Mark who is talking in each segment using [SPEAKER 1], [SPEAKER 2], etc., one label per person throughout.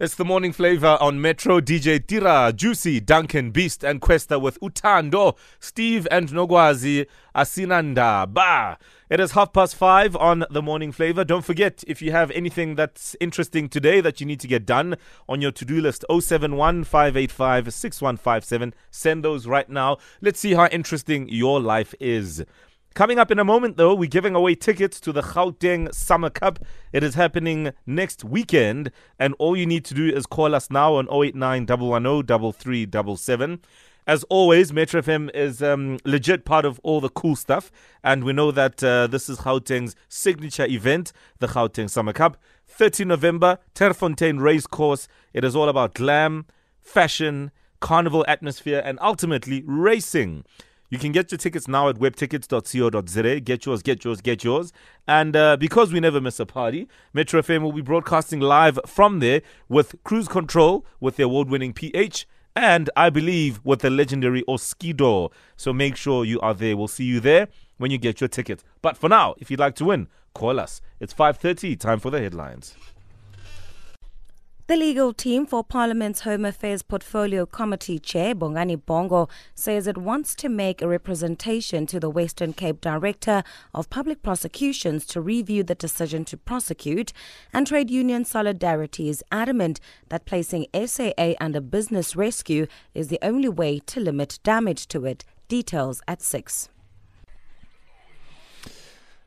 [SPEAKER 1] It's the morning flavor on Metro. DJ Tira, Juicy, Duncan, Beast, and Questa with Utando, Steve, and Nogwazi Asinanda. Ba. It is half past five on the morning flavor. Don't forget, if you have anything that's interesting today that you need to get done on your to do list, 071 585 6157, send those right now. Let's see how interesting your life is. Coming up in a moment, though, we're giving away tickets to the Gauteng Summer Cup. It is happening next weekend, and all you need to do is call us now on 089 3377. As always, Metro FM is um, legit part of all the cool stuff, and we know that uh, this is Gauteng's signature event, the Gauteng Summer Cup. 30 November, Turffontein Race Course. It is all about glam, fashion, carnival atmosphere, and ultimately racing. You can get your tickets now at webtickets.co.za. Get yours, get yours, get yours. And uh, because we never miss a party, Metro FM will be broadcasting live from there with Cruise Control with the award winning PH and I believe with the legendary Oskido. So make sure you are there. We'll see you there when you get your ticket. But for now, if you'd like to win, call us. It's 5:30, time for the headlines.
[SPEAKER 2] The legal team for Parliament's Home Affairs Portfolio Committee Chair, Bongani Bongo, says it wants to make a representation to the Western Cape Director of Public Prosecutions to review the decision to prosecute. And Trade Union Solidarity is adamant that placing SAA under business rescue is the only way to limit damage to it. Details at 6.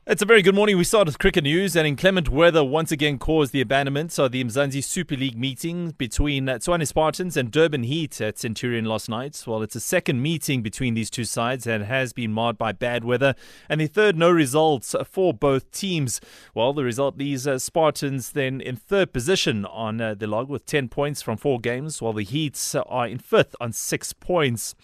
[SPEAKER 3] It's a very good morning. We start with cricket news, and inclement weather once again caused the abandonment of the Mzansi Super League meeting between Tshwane Spartans and Durban Heat at Centurion last night. Well, it's a second meeting between these two sides and has been marred by bad weather, and the third no results for both teams. Well, the result leaves uh, Spartans then in third position on uh, the log with 10 points from four games, while the Heats are in fifth on six points.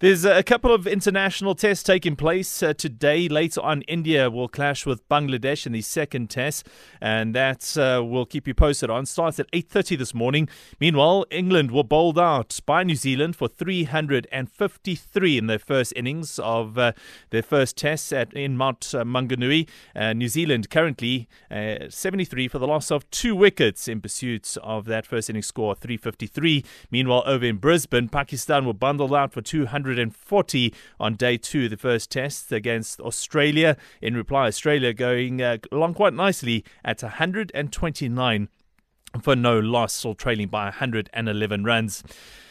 [SPEAKER 3] There's a couple of international tests taking place uh, today. Later on, India will clash with Bangladesh in the second test, and that uh, will keep you posted on. Starts at 8:30 this morning. Meanwhile, England were bowled out by New Zealand for 353 in their first innings of uh, their first test at in Mount uh, Maunganui. Uh, New Zealand currently uh, 73 for the loss of two wickets in pursuit of that first innings score 353. Meanwhile, over in Brisbane, Pakistan were bundled out for 200. 140 on day two, the first test against Australia. In reply, Australia going uh, along quite nicely at 129 for no loss, or trailing by 111 runs.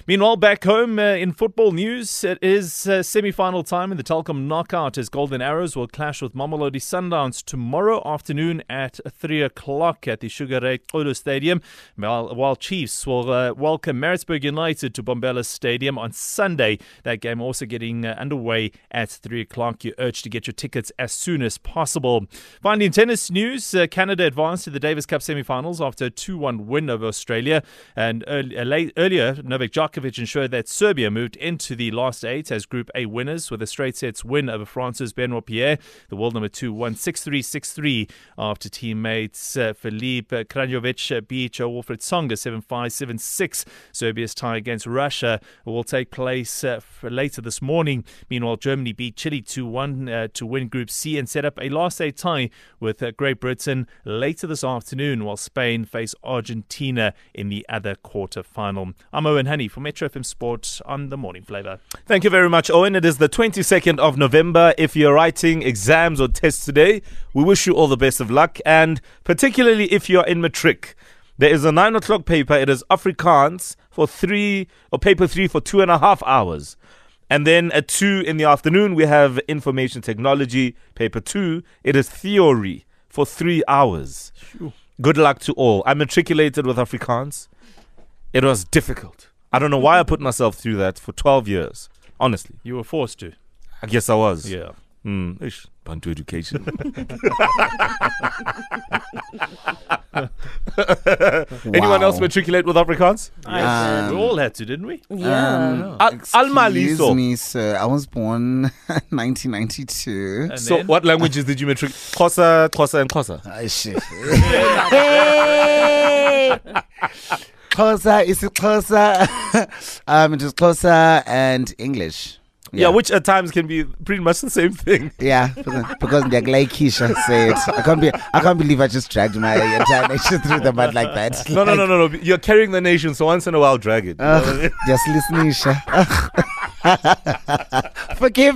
[SPEAKER 3] Meanwhile, back home uh, in football news, it is uh, semi-final time in the Telkom knockout as Golden Arrows will clash with Mamelodi Sundowns tomorrow afternoon at 3 o'clock at the Sugar Ray Xulu Stadium, while, while Chiefs will uh, welcome Maritzburg United to Mbombela Stadium on Sunday. That game also getting uh, underway at 3 o'clock. You're urged to get your tickets as soon as possible. Finally, in tennis news, uh, Canada advanced to the Davis Cup semi-finals after a 2-1 win over Australia. And early, uh, earlier, Novak Djokovic Djokovic ensured that Serbia moved into the last eight as Group A winners with a straight sets win over France's Benoit Paire. The world number two won 6 3 6 3 after teammates uh, Filip Krajinovic uh, beat uh, Wilfried Tsonga 7 5 7 6. Serbia's tie against Russia will take place uh, later this morning. Meanwhile, Germany beat Chile 2 1 uh, to win Group C and set up a last eight tie with uh, Great Britain later this afternoon, while Spain face Argentina in the other quarter final. I'm Owen Honey from Metro FM Sport on the Morning Flavor.
[SPEAKER 1] Thank you very much, Owen. It is the 22nd of November. If you're writing exams or tests today, we wish you all the best of luck, and particularly if you're in matric. There is a nine o'clock paper. It is Afrikaans for three, or paper three for two and a half hours. And then at two in the afternoon, we have information technology, paper two. It is theory for three hours. Good luck to all. I matriculated with Afrikaans. It was difficult. I don't know why I put myself through that for 12 years. Honestly.
[SPEAKER 3] You were forced to.
[SPEAKER 1] I guess I was.
[SPEAKER 3] Yeah.
[SPEAKER 1] Mm, ish, Bantu education. Anyone else matriculate with Afrikaans?
[SPEAKER 3] Um, we all had to, didn't we?
[SPEAKER 2] Yeah.
[SPEAKER 1] Al- Almali,
[SPEAKER 4] Excuse
[SPEAKER 1] so.
[SPEAKER 4] me, sir. I was born 1992.
[SPEAKER 3] And
[SPEAKER 1] So,
[SPEAKER 3] then?
[SPEAKER 1] what languages did you matriculate? Xhosa, Xhosa, and Xhosa.
[SPEAKER 4] Ah, shit. Xhosa is Xhosa. um, it is Xhosa and English.
[SPEAKER 1] Yeah, which at times can be pretty much the same thing.
[SPEAKER 4] Yeah, because, they're like Keisha said. I can't be. I can't believe I just dragged my entire nation through the mud like that.
[SPEAKER 1] No, no,
[SPEAKER 4] Like,
[SPEAKER 1] no, no, no. You're carrying the nation, so once in a while, drag it. You know what I mean?
[SPEAKER 4] Ugh, just listen, Isha. Forgive.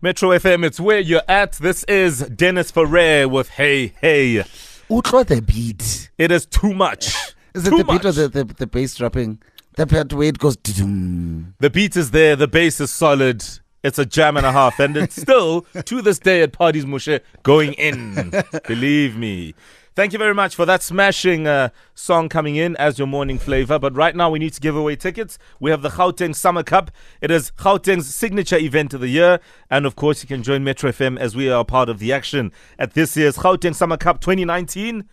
[SPEAKER 1] Metro FM, it's where you're at. This is Dennis Ferrer with Hey Hey.
[SPEAKER 4] Utro the beat.
[SPEAKER 1] It is too much.
[SPEAKER 4] Is it
[SPEAKER 1] Too
[SPEAKER 4] the beat or
[SPEAKER 1] much.
[SPEAKER 4] the, the, the bass dropping? The part where it goes. dum.
[SPEAKER 1] The beat is there, the bass is solid. It's a jam and a half, and it's still, to this day at Parties Mushe, going in. Believe me. Thank you very much for that smashing uh, song coming in as your morning flavor. But right now, we need to give away tickets. We have the Gauteng Summer Cup. It is Gauteng's signature event of the year. And of course, you can join Metro FM as we are part of the action at this year's Gauteng Summer Cup 2019.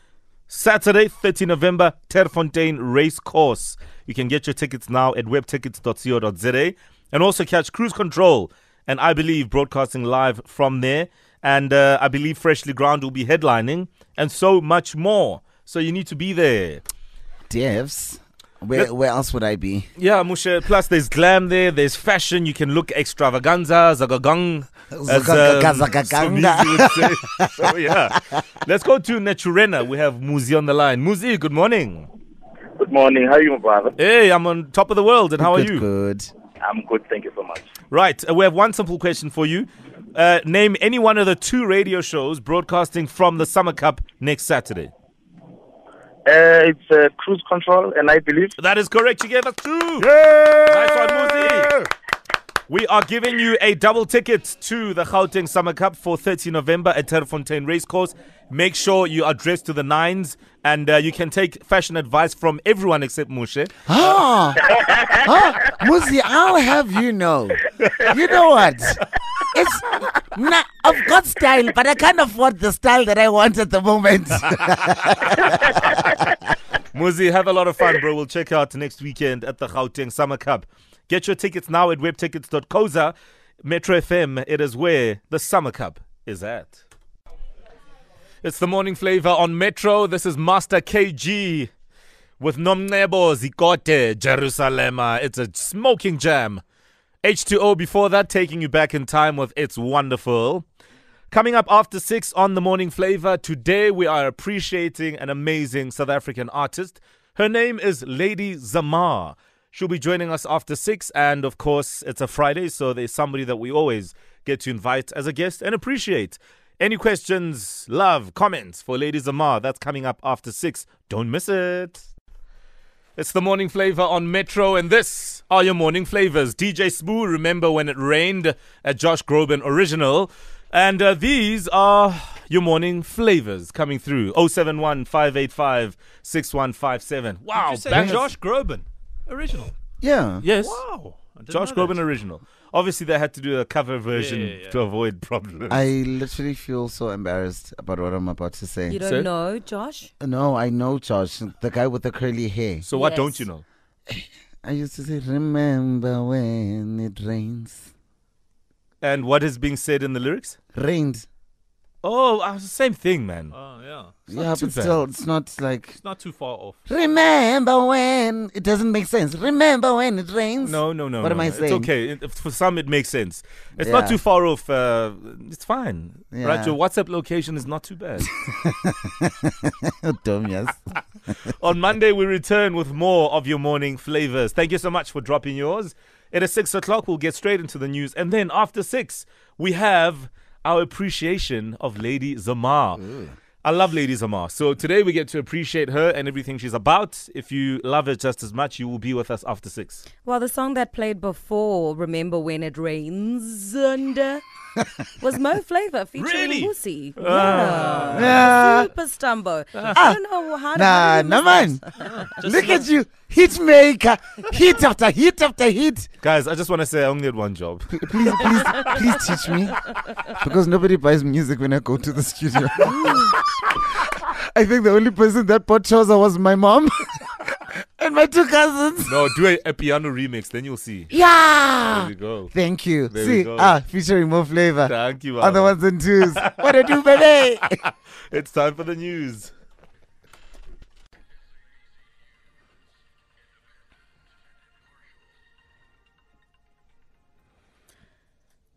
[SPEAKER 1] Saturday, 30 November, Turffontein Race Course. You can get your tickets now at webtickets.co.za and also catch Cruise Control and I believe broadcasting live from there. And uh, I believe Freshly Ground will be headlining and so much more. So you need to be there.
[SPEAKER 4] Devs. Where,
[SPEAKER 1] Let-
[SPEAKER 4] where else would I be?
[SPEAKER 1] Yeah, Mushe. Plus, there's glam there, there's fashion. You can look extravaganza, zagagang. as, say. so, yeah. Let's go to Naturena. We have Muzi on the line. Muzi, good morning.
[SPEAKER 5] Good morning. How are you, my brother?
[SPEAKER 1] Hey, I'm on top of the world, and how are you?
[SPEAKER 4] Good.
[SPEAKER 5] I'm good. Thank you so much.
[SPEAKER 1] Right, uh, we have one simple question for you. Uh, name any one of the two radio shows broadcasting from the Summer Cup next Saturday.
[SPEAKER 5] Uh, it's uh, cruise control, and I believe
[SPEAKER 1] That is correct. You gave us two. Nice one, Muzi. We are giving you a double ticket to the Gauteng Summer Cup for 30 November at Turffontein Racecourse. Make sure you are dressed to the nines, and uh, you can take fashion advice from everyone except Mushe.
[SPEAKER 4] Ah, ah, Muzi, I'll have you know. You know what? It's not, I've got style, but I can't afford the style that I want at the moment.
[SPEAKER 1] Muzi, have a lot of fun, bro. We'll check out next weekend at the Gauteng Summer Cup. Get your tickets now at webtickets.coza. Metro FM, it is where the Summer Cup is at. It's the morning flavor on Metro. This is Master KG with Nomcebo Zikode Jerusalem. It's a smoking jam. H2O before that, taking you back in time with It's Wonderful. Coming up after six on the morning flavor, today we are appreciating an amazing South African artist. Her name is Lady Zamar. She'll be joining us after six, and of course, it's a Friday, so there's somebody that we always get to invite as a guest and appreciate. Any questions, love, comments for Lady Zamar? That's coming up after six. Don't miss it. It's the morning flavor on Metro, and this are your morning flavors. DJ Spoo, remember when it rained? A Josh Groban original. And uh, these are your morning flavors coming through 071 585 6157. Wow,
[SPEAKER 3] Did you say
[SPEAKER 1] bangers.
[SPEAKER 3] Josh Groban, original.
[SPEAKER 4] yeah.
[SPEAKER 1] Yes.
[SPEAKER 3] Wow,
[SPEAKER 1] Josh. Groban original. Obviously, they had to do a cover version
[SPEAKER 3] yeah, yeah.
[SPEAKER 1] to avoid problems.
[SPEAKER 4] I literally feel so embarrassed about what I'm about to say.
[SPEAKER 2] You don't
[SPEAKER 1] Sir?
[SPEAKER 2] know, Josh?
[SPEAKER 4] No, I know Josh, the guy with the curly hair.
[SPEAKER 1] so, what
[SPEAKER 2] Yes.
[SPEAKER 1] don't you know?
[SPEAKER 4] I used to say, Remember when it rains?
[SPEAKER 1] And what is being said in the lyrics?
[SPEAKER 4] Rained.
[SPEAKER 1] Oh, uh, same thing, man.
[SPEAKER 3] Oh yeah,
[SPEAKER 4] Yeah, but still, it's not like.
[SPEAKER 3] it's not too far off.
[SPEAKER 4] Remember when it doesn't make sense. Remember when it rains.
[SPEAKER 1] No, no, no.
[SPEAKER 4] What
[SPEAKER 1] no,
[SPEAKER 4] am I
[SPEAKER 1] no.
[SPEAKER 4] saying?
[SPEAKER 1] It's okay. It- for some, it makes sense. It's not too far off. Uh, it's fine. Right?
[SPEAKER 4] Yeah.
[SPEAKER 1] Your WhatsApp location is not too bad.
[SPEAKER 4] Dumb, yes.
[SPEAKER 1] On Monday, we return with more of your morning flavors. Thank you so much for dropping yours. It is six o'clock. We'll get straight into the news. And then after six, we have our appreciation of Lady Zamar. I love Lady Zamar. So today we get to appreciate her and everything she's about. If you love her just as much, you will be with us after six.
[SPEAKER 2] Well, the song that played before, Remember When It Rains, and, uh, was Mo Flavor featuring
[SPEAKER 3] Really?
[SPEAKER 2] Lucy.
[SPEAKER 1] Ah.
[SPEAKER 2] Yeah.
[SPEAKER 4] Yeah.
[SPEAKER 2] Super Stumbo. I don't know how
[SPEAKER 4] Nah,
[SPEAKER 2] how did
[SPEAKER 4] no
[SPEAKER 2] you
[SPEAKER 4] man. Look at you, hit maker, hit after hit after hit.
[SPEAKER 1] Guys, I just want to say I only had one job.
[SPEAKER 4] Please, please, please teach me, because nobody buys music when I go to the studio. I think the only person that bought Choza was my mom and my two cousins.
[SPEAKER 1] No, do a, a piano remix, then you'll see. There
[SPEAKER 4] Yeah.
[SPEAKER 1] we go.
[SPEAKER 4] Thank you.
[SPEAKER 1] There
[SPEAKER 4] See,
[SPEAKER 1] go.
[SPEAKER 4] ah, featuring more flavor.
[SPEAKER 1] Thank you.
[SPEAKER 4] On the ones and twos. What do do, baby?
[SPEAKER 1] It's time for the news.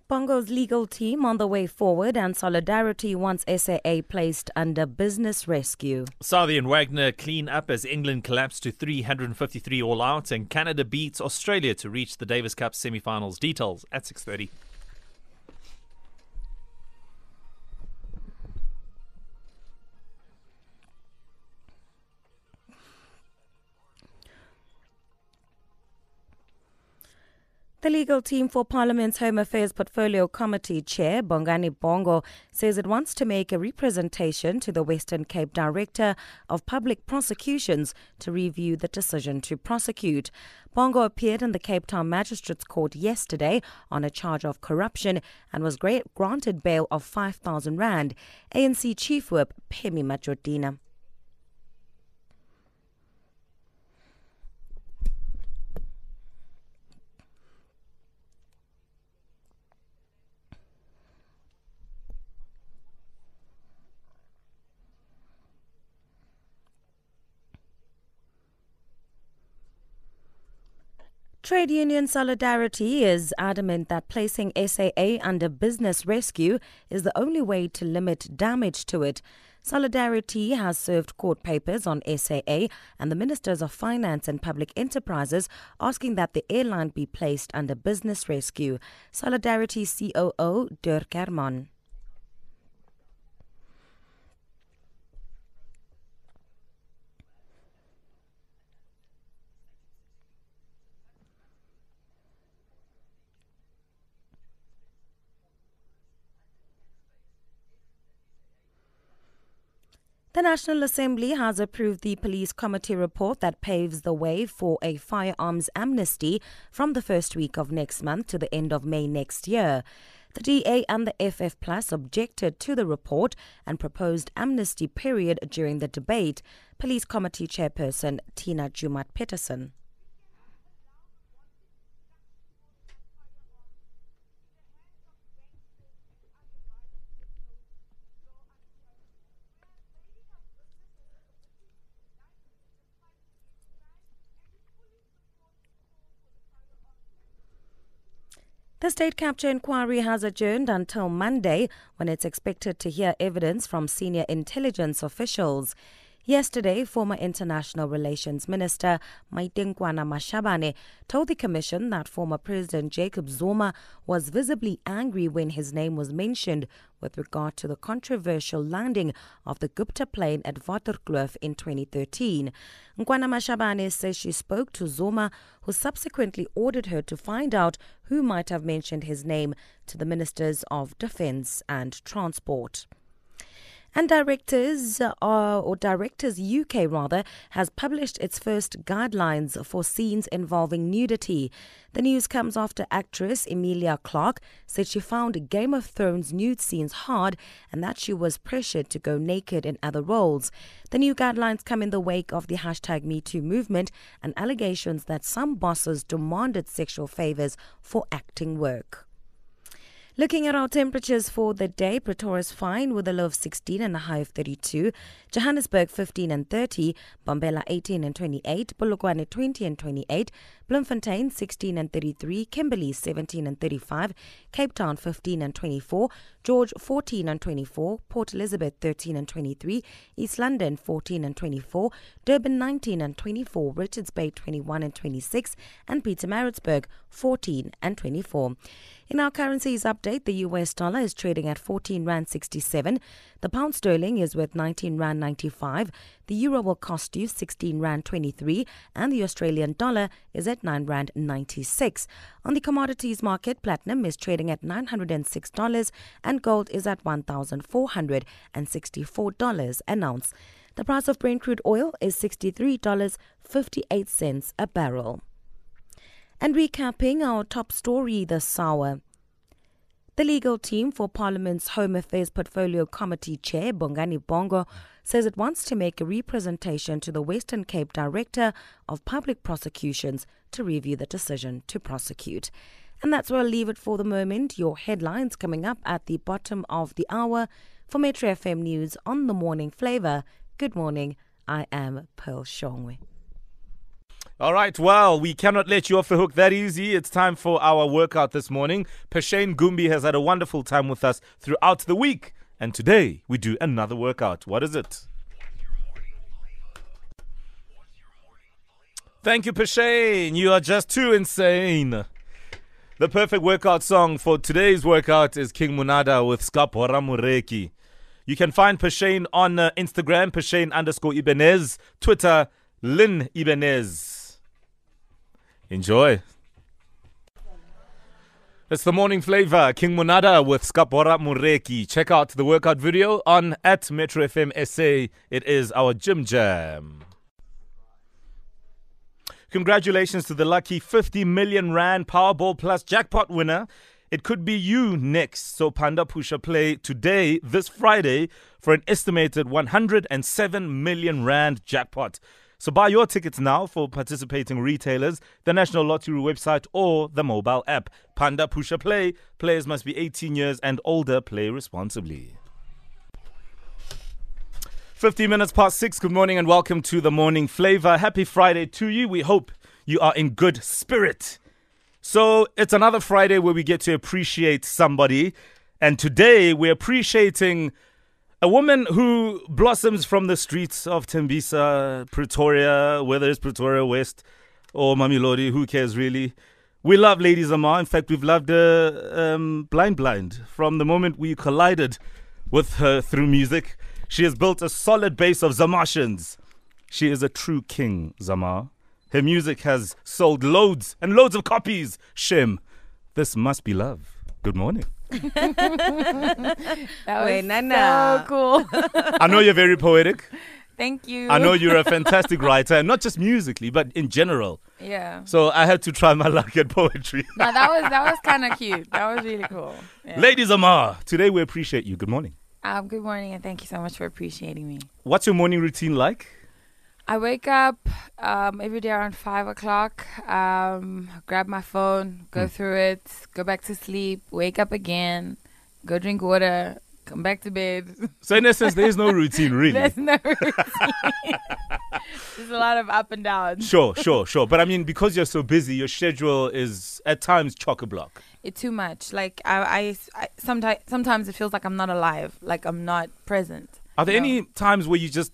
[SPEAKER 2] Bongo's legal team on the way forward and Solidarity wants SAA placed under business rescue.
[SPEAKER 3] Southee and Wagner clean up as England collapsed to 353 all out and Canada beats Australia to reach the Davis Cup semi-finals. Details at 6:30.
[SPEAKER 2] The legal team for Parliament's Home Affairs Portfolio Committee Chair, Bongani Bongo, says it wants to make a representation to the Western Cape Director of Public Prosecutions to review the decision to prosecute. Bongo appeared in the Cape Town Magistrates Court yesterday on a charge of corruption and was granted bail of 5,000 Rand. ANC Chief Whip Pemmy Majodina. Trade Union Solidarity is adamant that placing SAA under business rescue is the only way to limit damage to it. Solidarity has served court papers on SAA and the Ministers of Finance and Public Enterprises asking that the airline be placed under business rescue. Solidarity COO Dirk Hermann. The National Assembly has approved the police committee report that paves the way for a firearms amnesty from the first week of next month to the end of May next year. The DA and the FF Plus objected to the report and proposed amnesty period during the debate. Police Committee Chairperson Tina Joemat-Pettersson. The state capture inquiry has adjourned until Monday when it's expected to hear evidence from senior intelligence officials. Yesterday, former International Relations Minister Maite Nkoana-Mashabane told the Commission that former President Jacob Zuma was visibly angry when his name was mentioned with regard to the controversial landing of the Gupta plane at Waterkloof in 2013. Nkoana-Mashabane says she spoke to Zuma, who subsequently ordered her to find out who might have mentioned his name to the Ministers of Defence and Transport. And Directors, uh, or Directors UK rather, has published its first guidelines for scenes involving nudity. The news comes after actress Emilia Clarke said she found Game of Thrones nude scenes hard and that she was pressured to go naked in other roles. The new guidelines come in the wake of the hashtag MeToo movement and allegations that some bosses demanded sexual favors for acting work. Looking at our temperatures for the day, Pretoria is fine with a low of 16 and a high of 32. Johannesburg 15 and 30, Mbombela 18 and 28, Polokwane 20 and 28, Bloemfontein 16 and 33, Kimberley 17 and 35, Cape Town 15 and 24, George 14 and 24, Port Elizabeth 13 and 23, East London 14 and 24, Durban 19 and 24, Richards Bay 21 and 26, and Pietermaritzburg 14 and 24. In our currencies update, the US dollar is trading at 14 Rand 67. The pound sterling is worth 19 Rand 95. The euro will cost you 16 Rand 23. And the Australian dollar is at 9 Rand 96. On the commodities market, platinum is trading at $906 and gold is at $1,464 an ounce. The price of Brent crude oil is $63.58 a barrel. And recapping our top story this hour. The legal team for Parliament's Home Affairs Portfolio Committee Chair, Bongani Bongo, says it wants to make a representation to the Western Cape Director of Public Prosecutions to review the decision to prosecute. And that's where I'll leave it for the moment. Your headlines coming up at the bottom of the hour. For Metro FM News on the Morning Flavour, good morning. I am Pearl Shongwe.
[SPEAKER 1] All right, well, we cannot let you off the hook that easy. It's time for our workout this morning. Pashane Gumbi has had a wonderful time with us throughout the week. And today we do another workout. What is it? Thank you, Pashane. You are just too insane. The perfect workout song for today's workout is King Monada with Skapora Mureki. You can find Pashane on uh, Instagram, Pashane underscore Ibanez, Twitter, Lynn Ibanez. Enjoy. It's the morning flavor, King Monada with Skapora Mureki. Check out the workout video on at Metro FM SA. It is our gym jam. Congratulations to the lucky 50 million Rand Powerball Plus jackpot winner. It could be you next. So Panda Pusha play today, this Friday, for an estimated 107 million Rand jackpot. So buy your tickets now for participating retailers, the National Lottery website, or the mobile app. Panda Pusha Play. Players must be 18 years and older. Play responsibly. 50 minutes past six. Good morning and welcome to the morning flavor. Happy Friday to you. We hope you are in good spirit. So it's another Friday where we get to appreciate somebody. And today we're appreciating a woman who blossoms from the streets of Tembisa, Pretoria, whether it's Pretoria West or Mamelodi, who cares really? We love Lady Zamar. In fact, we've loved her um, blind blind from the moment we collided with her through music. She has built a solid base of Zamartians. She is a true king, Zamar. Her music has sold loads and loads of copies. Shem, this must be love. Good morning.
[SPEAKER 6] That was
[SPEAKER 2] Nana.
[SPEAKER 6] so cool.
[SPEAKER 1] I know you're very poetic.
[SPEAKER 6] Thank you.
[SPEAKER 1] I know you're a fantastic writer, and not just musically, but in general.
[SPEAKER 6] Yeah.
[SPEAKER 1] So I had to try my luck at poetry.
[SPEAKER 6] No, that was that was kind of cute. That was really cool. Yeah.
[SPEAKER 1] Lady Zamar, today we appreciate you. Good morning.
[SPEAKER 6] Um, good morning and thank you so much for appreciating me.
[SPEAKER 1] What's your morning routine like?
[SPEAKER 6] I wake up um, every day around five o'clock. Um, grab my phone, go
[SPEAKER 1] Hmm.
[SPEAKER 6] through it, go back to sleep, wake up again, go drink water, come back to bed.
[SPEAKER 1] So in essence, there is no routine really.
[SPEAKER 6] There's no routine. There's a lot of up and down.
[SPEAKER 1] Sure, sure, sure. But I mean, because you're so busy, your schedule is at times chock a block.
[SPEAKER 6] It's too much. Like I, I, I sometimes sometimes it feels like I'm not alive, like I'm not present.
[SPEAKER 1] Are there
[SPEAKER 6] No.
[SPEAKER 1] any times where you just,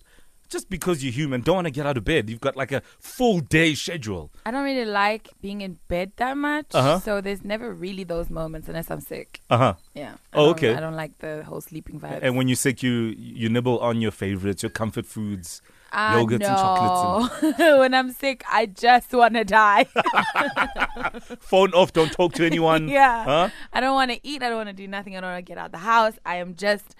[SPEAKER 1] just because you're human, don't want to get out of bed? You've got like a full day schedule.
[SPEAKER 6] I don't really like being in bed that much.
[SPEAKER 1] Uh-huh.
[SPEAKER 6] So there's never really those moments unless I'm sick.
[SPEAKER 1] Uh huh.
[SPEAKER 6] Yeah. I
[SPEAKER 1] Oh, okay.
[SPEAKER 6] I don't like the whole sleeping vibe.
[SPEAKER 1] And when you're sick, you you nibble on your favorites, your comfort foods.
[SPEAKER 6] Ah,
[SPEAKER 1] yogurts and chocolates
[SPEAKER 6] no. when I'm sick, I just want to die.
[SPEAKER 1] Phone off, don't talk to anyone.
[SPEAKER 6] yeah.
[SPEAKER 1] Huh?
[SPEAKER 6] I don't want to eat. I don't want to do nothing. I don't want to get out of the house. I am just,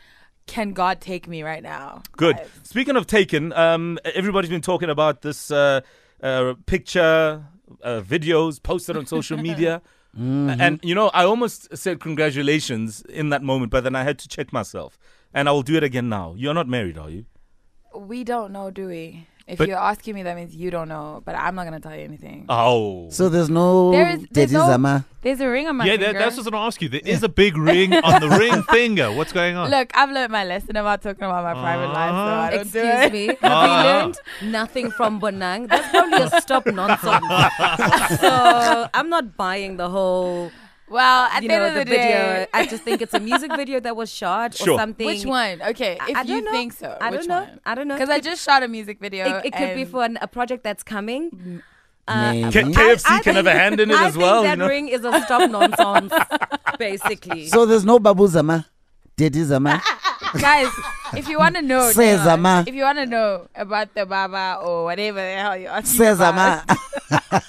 [SPEAKER 6] can God take me right now?
[SPEAKER 1] Good.
[SPEAKER 6] vibes.
[SPEAKER 1] Speaking of taken, um, everybody's been talking about this uh, uh, picture, uh, videos posted on social media. And, you know, I almost said congratulations in that moment, but then I had to check myself. And I will do it again now. You're not married, are you?
[SPEAKER 6] We don't know, do we? If
[SPEAKER 1] But-
[SPEAKER 6] you're asking me, that means you don't know. But I'm not going to tell you anything.
[SPEAKER 1] Oh.
[SPEAKER 4] So there's no
[SPEAKER 6] There is- there's no- There's a ring on my
[SPEAKER 7] yeah,
[SPEAKER 6] finger.
[SPEAKER 7] that, that's what I was going to ask you. There is a big ring on the ring finger. What's going on?
[SPEAKER 6] Look, I've learned my lesson about talking about my private life, so I don't do
[SPEAKER 2] Excuse
[SPEAKER 6] it.
[SPEAKER 2] me. Have
[SPEAKER 7] Ah.
[SPEAKER 2] we learned nothing from Bonang? That's probably a stop nonsense. so I'm not buying the whole,
[SPEAKER 6] Well, at
[SPEAKER 2] you
[SPEAKER 6] the
[SPEAKER 2] know,
[SPEAKER 6] end of the,
[SPEAKER 2] video.
[SPEAKER 6] day,
[SPEAKER 2] I just think it's a music video that was shot
[SPEAKER 1] Sure.
[SPEAKER 2] or something.
[SPEAKER 6] which one? Okay, if
[SPEAKER 2] I
[SPEAKER 6] you
[SPEAKER 2] don't know.
[SPEAKER 6] think so,
[SPEAKER 2] I
[SPEAKER 6] which
[SPEAKER 2] don't know.
[SPEAKER 6] one?
[SPEAKER 2] I don't know.
[SPEAKER 6] Because I just shot a music video.
[SPEAKER 2] It, it could be for an, a project that's coming.
[SPEAKER 4] Uh, Maybe.
[SPEAKER 1] K- KFC
[SPEAKER 2] I- I
[SPEAKER 1] can have a hand in it
[SPEAKER 2] I
[SPEAKER 1] as well.
[SPEAKER 2] think
[SPEAKER 1] You
[SPEAKER 2] that
[SPEAKER 1] know?
[SPEAKER 2] ring is a stop nonsense, basically.
[SPEAKER 4] So there's no Babu Zama. Daddy Zama.
[SPEAKER 6] guys. If you want to know,
[SPEAKER 4] Say
[SPEAKER 6] Neon,
[SPEAKER 4] Zama.
[SPEAKER 6] if you want to know about the Baba or whatever the hell you're asking
[SPEAKER 4] Say
[SPEAKER 6] about,
[SPEAKER 4] Zama.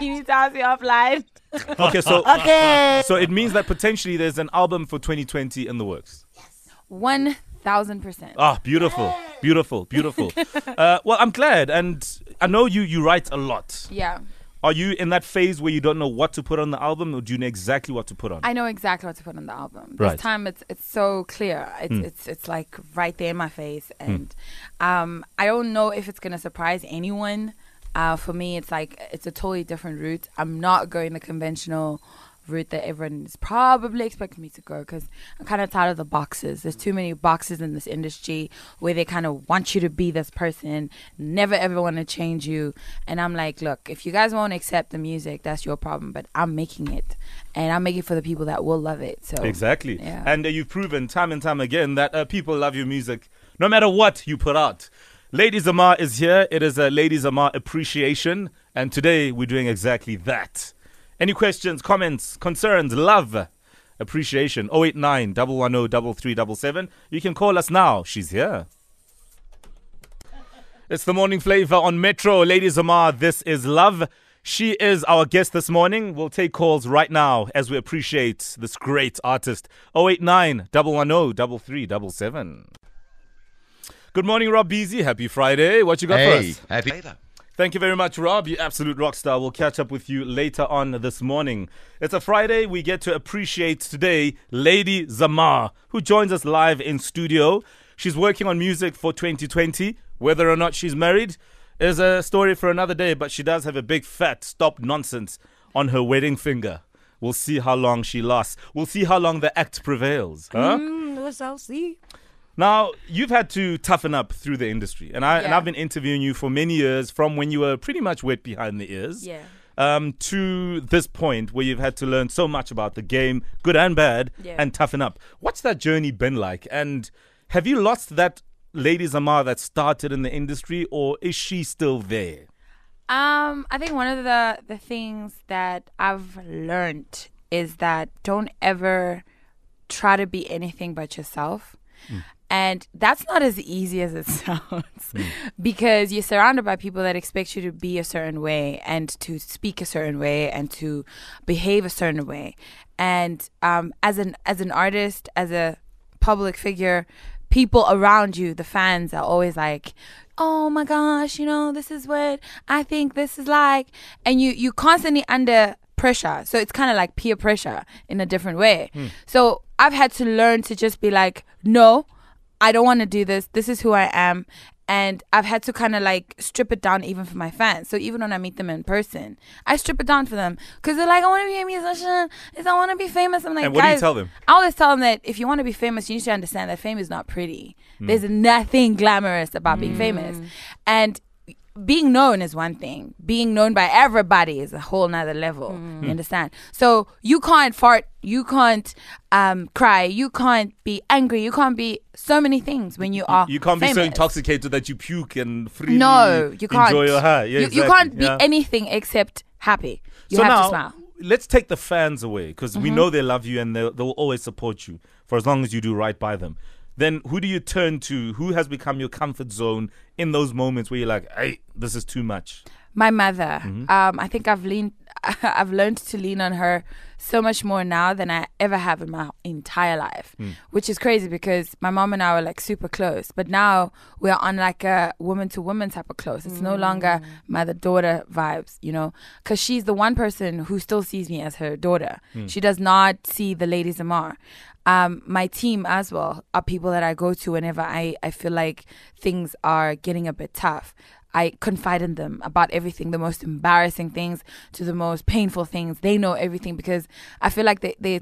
[SPEAKER 6] you need to ask me offline.
[SPEAKER 1] Okay, so
[SPEAKER 4] okay.
[SPEAKER 1] so it means that potentially there's an album for 2020 in the works. Yes.
[SPEAKER 6] One thousand percent.
[SPEAKER 1] Ah, beautiful, beautiful, beautiful. uh, well, I'm glad, and I know you. You write a lot.
[SPEAKER 6] Yeah,
[SPEAKER 1] Are you in that phase where you don't know what to put on the album, or do you know exactly what to put on?
[SPEAKER 6] I know exactly what to put on the album.
[SPEAKER 1] Right.
[SPEAKER 6] This time it's it's so clear. It's
[SPEAKER 1] Hmm.
[SPEAKER 6] it's it's like right there in my face, and um, I don't know if it's gonna surprise anyone. Uh, for me, it's like it's a totally different route. I'm not going the conventional route that everyone is probably expecting me to go because I'm kind of tired of the boxes. There's too many boxes in this industry where they kind of want you to be this person, never ever want to change you. And I'm like, look, if you guys won't accept the music, that's your problem. But I'm making it, and I'm making it for the people that will love it. So
[SPEAKER 1] Exactly.
[SPEAKER 6] Yeah.
[SPEAKER 1] And uh, you've proven time and time again that uh, people love your music no matter what you put out. Lady Zamar is here. It is a Lady Zamar appreciation. And today we're doing exactly that. Any questions, comments, concerns, love, appreciation? 089 110 3377. You can call us now. She's here. It's the morning flavor on Metro. Lady Zamar, this is love. She is our guest this morning. We'll take calls right now as we appreciate this great artist. 089 110 3377. Good morning, Rob Beasy. Happy Friday. What you got for
[SPEAKER 8] Hey,
[SPEAKER 1] us?
[SPEAKER 8] happy.
[SPEAKER 1] Thank you very much, Rob. You absolute rock star. We'll catch up with you later on this morning. It's a Friday. We get to appreciate today Lady Zamar, who joins us live in studio. She's working on music for 2020. Whether or not she's married is a story for another day, but she does have a big fat stop nonsense on her wedding finger. We'll see how long she lasts. We'll see how long the act prevails. Huh?
[SPEAKER 2] Mm, we shall see.
[SPEAKER 1] Now you've had to toughen up through the industry, and I and I've been interviewing you for many years, from when you were pretty much wet behind the ears,
[SPEAKER 6] Yeah.
[SPEAKER 1] um, to this point where you've had to learn so much about the game, good and bad,
[SPEAKER 6] Yeah.
[SPEAKER 1] and toughen up. What's that journey been like? And have you lost that Lady Zamar that started in the industry, or is she still there?
[SPEAKER 6] Um, I think one of the the things that I've learned is that don't ever try to be anything but yourself. And that's not as easy as it sounds because you're surrounded by people that expect you to be a certain way and to speak a certain way and to behave a certain way. And um, as an as an artist, as a public figure, people around you, the fans are always like, "Oh my gosh, you know, this is what I think this is like." And you you constantly under pressure. So it's kind of like peer pressure in a different way. So I've had to learn to just be like, "No, I don't want to do this. This is who I am." And I've had to kind of like strip it down even for my fans. So even when I meet them in person, I strip it down for them because they're like, I want to be a musician. Is I want to be famous. I'm like,
[SPEAKER 1] And what do you tell them?
[SPEAKER 6] I always tell them that if you want to be famous, you need to understand that fame is not pretty. Hmm. There's nothing glamorous about being hmm. famous. And being known is one thing. Being known by everybody is a whole nother level. You understand? So you can't fart, you can't um, cry, you can't be angry, you can't be so many things when you are
[SPEAKER 1] You can't be so intoxicated that you puke and freely
[SPEAKER 6] No, you can't.
[SPEAKER 1] enjoy your high. Yeah,
[SPEAKER 6] you, you can't be
[SPEAKER 1] Yeah.
[SPEAKER 6] anything except happy. You
[SPEAKER 1] so
[SPEAKER 6] have
[SPEAKER 1] now,
[SPEAKER 6] to smile. Mm-hmm.
[SPEAKER 1] let's take the fans away because we know they love you and they'll, they'll always support you for as long as you do right by them. Then who do you turn to? Who has become your comfort zone in those moments where you're like, "Hey, this is too much."
[SPEAKER 6] my mother
[SPEAKER 1] Mm-hmm.
[SPEAKER 6] um i think i've leaned i've learned to lean on her so much more now than i ever have in my entire life
[SPEAKER 1] Hmm.
[SPEAKER 6] which is crazy because my mom and i were like super close but now we're on like a woman to woman type of close it's no longer mother daughter vibes you know because she's the one person who still sees me as her daughter she does not see the Lady Zamar um, my team as well are people that I go to whenever I, I feel like things are getting a bit tough. I confide in them about everything, the most embarrassing things to the most painful things. They know everything because I feel like they, they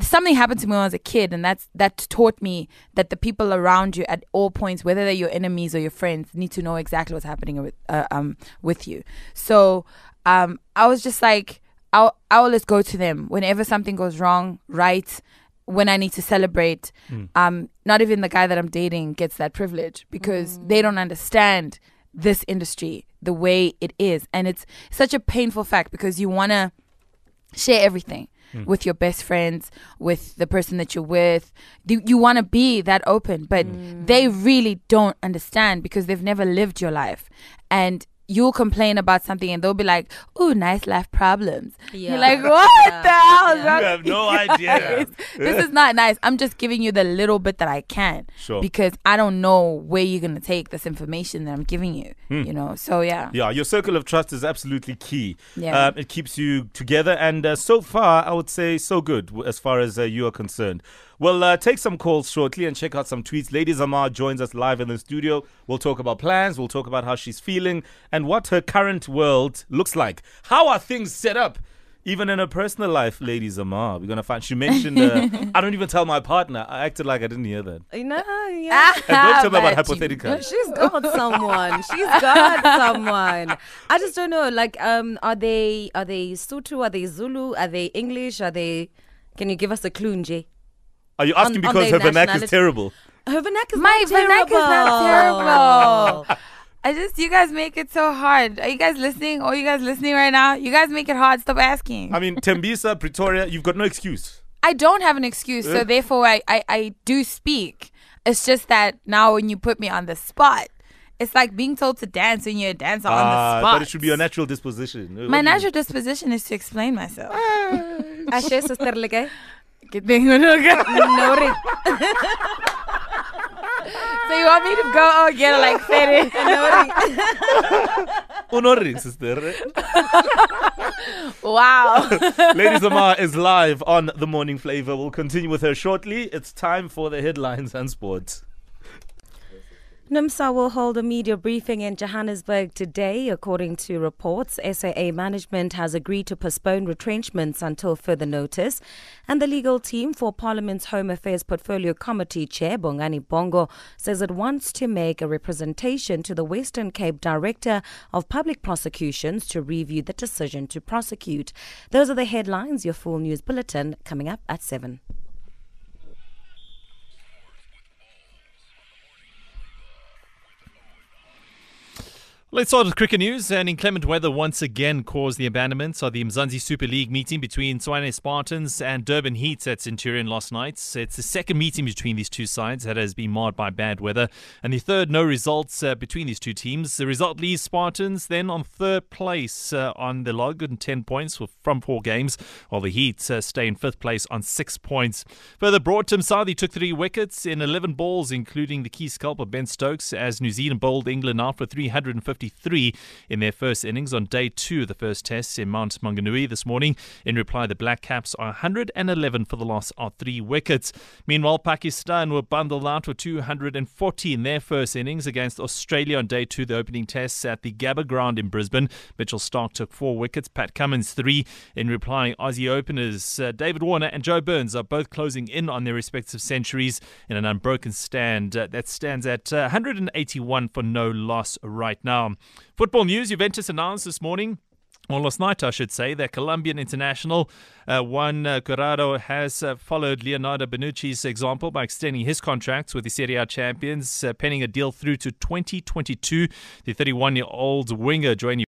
[SPEAKER 6] something happened to me when I was a kid, and that's that taught me that the people around you at all points, whether they're your enemies or your friends, need to know exactly what's happening with uh, um with you. So um, I was just like, I'll I always go to them whenever something goes wrong, right. When I need to celebrate, hmm. um, not even the guy that I'm dating gets that privilege because mm. they don't understand this industry the way it is, and it's such a painful fact because you want to share everything hmm. with your best friends, with the person that you're with. You, you want to be that open, but mm. they really don't understand because they've never lived your life. And you'll complain about something and they'll be like, "Ooh, nice life problems."
[SPEAKER 2] Yeah.
[SPEAKER 6] You're like, "What the hell is
[SPEAKER 2] Yeah.
[SPEAKER 6] wrong
[SPEAKER 1] You have no idea.
[SPEAKER 6] this is not nice. I'm just giving you the little bit that I can
[SPEAKER 1] Sure.
[SPEAKER 6] because I don't know where you're gonna take this information that I'm giving you. You know, so yeah.
[SPEAKER 1] Yeah, your circle of trust is absolutely key.
[SPEAKER 6] Yeah.
[SPEAKER 1] Um, it keeps you together, and uh, so far, I would say so good as far as uh, you are concerned. We'll uh, take some calls shortly and check out some tweets. Lady Zamar joins us live in the studio. We'll talk about plans, we'll talk about how she's feeling, and what her current world looks like. How are things set up? Even in her personal life, Lady Zamar, we're gonna find. She mentioned. Uh, I don't even tell my partner. I acted like I didn't hear that.
[SPEAKER 2] You know, yeah.
[SPEAKER 1] And don't tell me about
[SPEAKER 6] But you-
[SPEAKER 1] hypothetical.
[SPEAKER 2] She's got someone. She's got someone. I just don't know. Like, um, are they are they Sotho? Are they Zulu? Are they English? Are they? Can you give us a clue, Nje?
[SPEAKER 1] Are you asking
[SPEAKER 2] On- on
[SPEAKER 1] because
[SPEAKER 2] their
[SPEAKER 1] her vernac is terrible?
[SPEAKER 2] Her vernac is
[SPEAKER 6] My
[SPEAKER 2] not
[SPEAKER 6] vernac is not
[SPEAKER 2] terrible.
[SPEAKER 6] terrible. I just, you guys make it so hard. Are you guys listening? Or you guys listening right now? You guys make it hard. Stop asking.
[SPEAKER 1] I mean, Tembisa, Pretoria, you've got no excuse.
[SPEAKER 6] I don't have an excuse, so therefore I, I, I do speak. It's just that now when you put me on the spot, it's like being told to dance when you're a dancer on the
[SPEAKER 1] Ah,
[SPEAKER 6] spot.
[SPEAKER 1] but it should be your natural disposition. What
[SPEAKER 6] My
[SPEAKER 1] do you-
[SPEAKER 6] natural disposition is to explain myself.
[SPEAKER 2] Ashe sister like
[SPEAKER 6] Good thing we're not good.
[SPEAKER 2] no re-
[SPEAKER 6] So you want me to go oh get it like fitted?
[SPEAKER 1] Honoring, sister.
[SPEAKER 6] wow.
[SPEAKER 1] Lady Zamar is live on The Morning Flavor. We'll continue with her shortly. It's time for the headlines and sports.
[SPEAKER 2] NUMSA will hold a media briefing in Johannesburg today. According to reports, SAA management has agreed to postpone retrenchments until further notice. And the legal team for Parliament's Home Affairs Portfolio Committee Chair, Bongani Bongo, says it wants to make a representation to the Western Cape Director of Public Prosecutions to review the decision to prosecute. Those are the headlines. Your full news bulletin coming up at 7.
[SPEAKER 3] Let's start with cricket news. And inclement weather once again caused the abandonment of the Mzansi Super League meeting between Tshwane Spartans and Durban Heat at Centurion last night. It's the second meeting between these two sides that has been marred by bad weather, and the third no results uh, between these two teams. The result leaves Spartans then on third place uh, on the log and 10 points from four games, while the Heat uh, stay in fifth place on six points. Further, Broadtim Southee took three wickets in 11 balls, including the key scalper Ben Stokes, as New Zealand bowled England out for 353 in their first innings on day two of the first test in Mount Maunganui this morning. In reply, the Black Caps are 111 for the loss of three wickets. Meanwhile, Pakistan were bundled out for 240 in their first innings against Australia on day two of the opening tests at the Gabba ground in Brisbane. Mitchell Starc took four wickets, Pat Cummins three. In reply, Aussie openers uh, David Warner and Joe Burns are both closing in on their respective centuries in an unbroken stand uh, that stands at uh, 181 for no loss right now. Football news Juventus announced this morning. Well, last night, I should say, that Colombian international uh, Juan uh, Cuadrado has uh, followed Leonardo Bonucci's example by extending his contract with the Serie A champions, uh, penning a deal through to 2022. The 31 year old winger joined